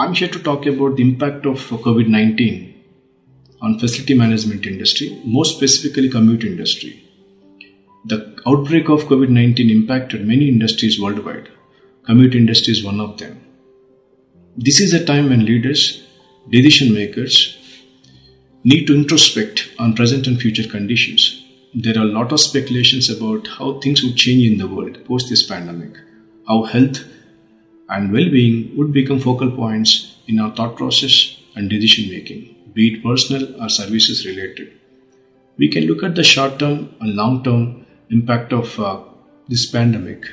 I'm here to talk about the impact of COVID 19 on facility management industry, more specifically commute industry. The outbreak of COVID 19 impacted many industries worldwide. Commute industry is one of them. This is a time when leaders, decision makers, need to introspect on present and future conditions. There are a lot of speculations about how things would change in the world post this pandemic, how health and well being would become focal points in our thought process and decision making, be it personal or services related. We can look at the short term and long term impact of uh, this pandemic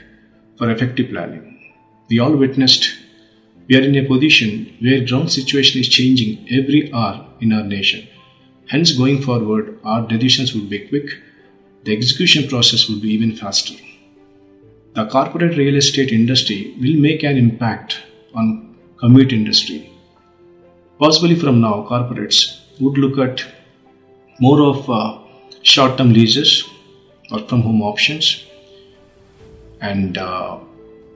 for effective planning. We all witnessed we are in a position where ground situation is changing every hour in our nation. Hence, going forward, our decisions would be quick, the execution process would be even faster. The corporate real estate industry will make an impact on commute industry. Possibly from now, corporates would look at more of uh, short-term leases, work from home options, and uh,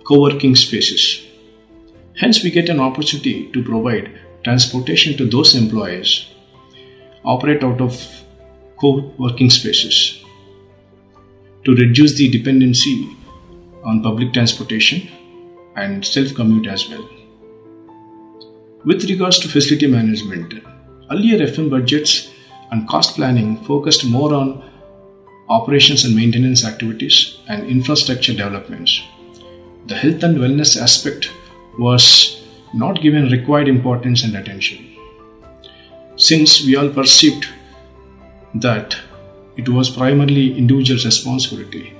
co-working spaces. Hence, we get an opportunity to provide transportation to those employees operate out of co-working spaces to reduce the dependency on public transportation and self-commute as well. With regards to facility management, earlier FM budgets and cost planning focused more on operations and maintenance activities and infrastructure developments. The health and wellness aspect was not given required importance and attention. Since we all perceived that it was primarily individual's responsibility,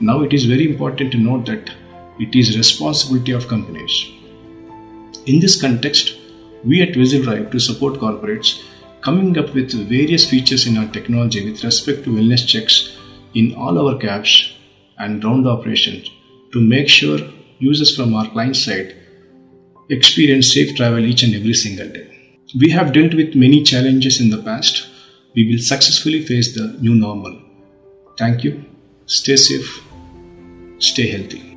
now it is very important to note that it is responsibility of companies. In this context, we at VisibDrive to support corporates coming up with various features in our technology with respect to wellness checks in all our cabs and ground operations to make sure users from our client side experience safe travel each and every single day. We have dealt with many challenges in the past. We will successfully face the new normal. Thank you. Stay safe. Stay healthy.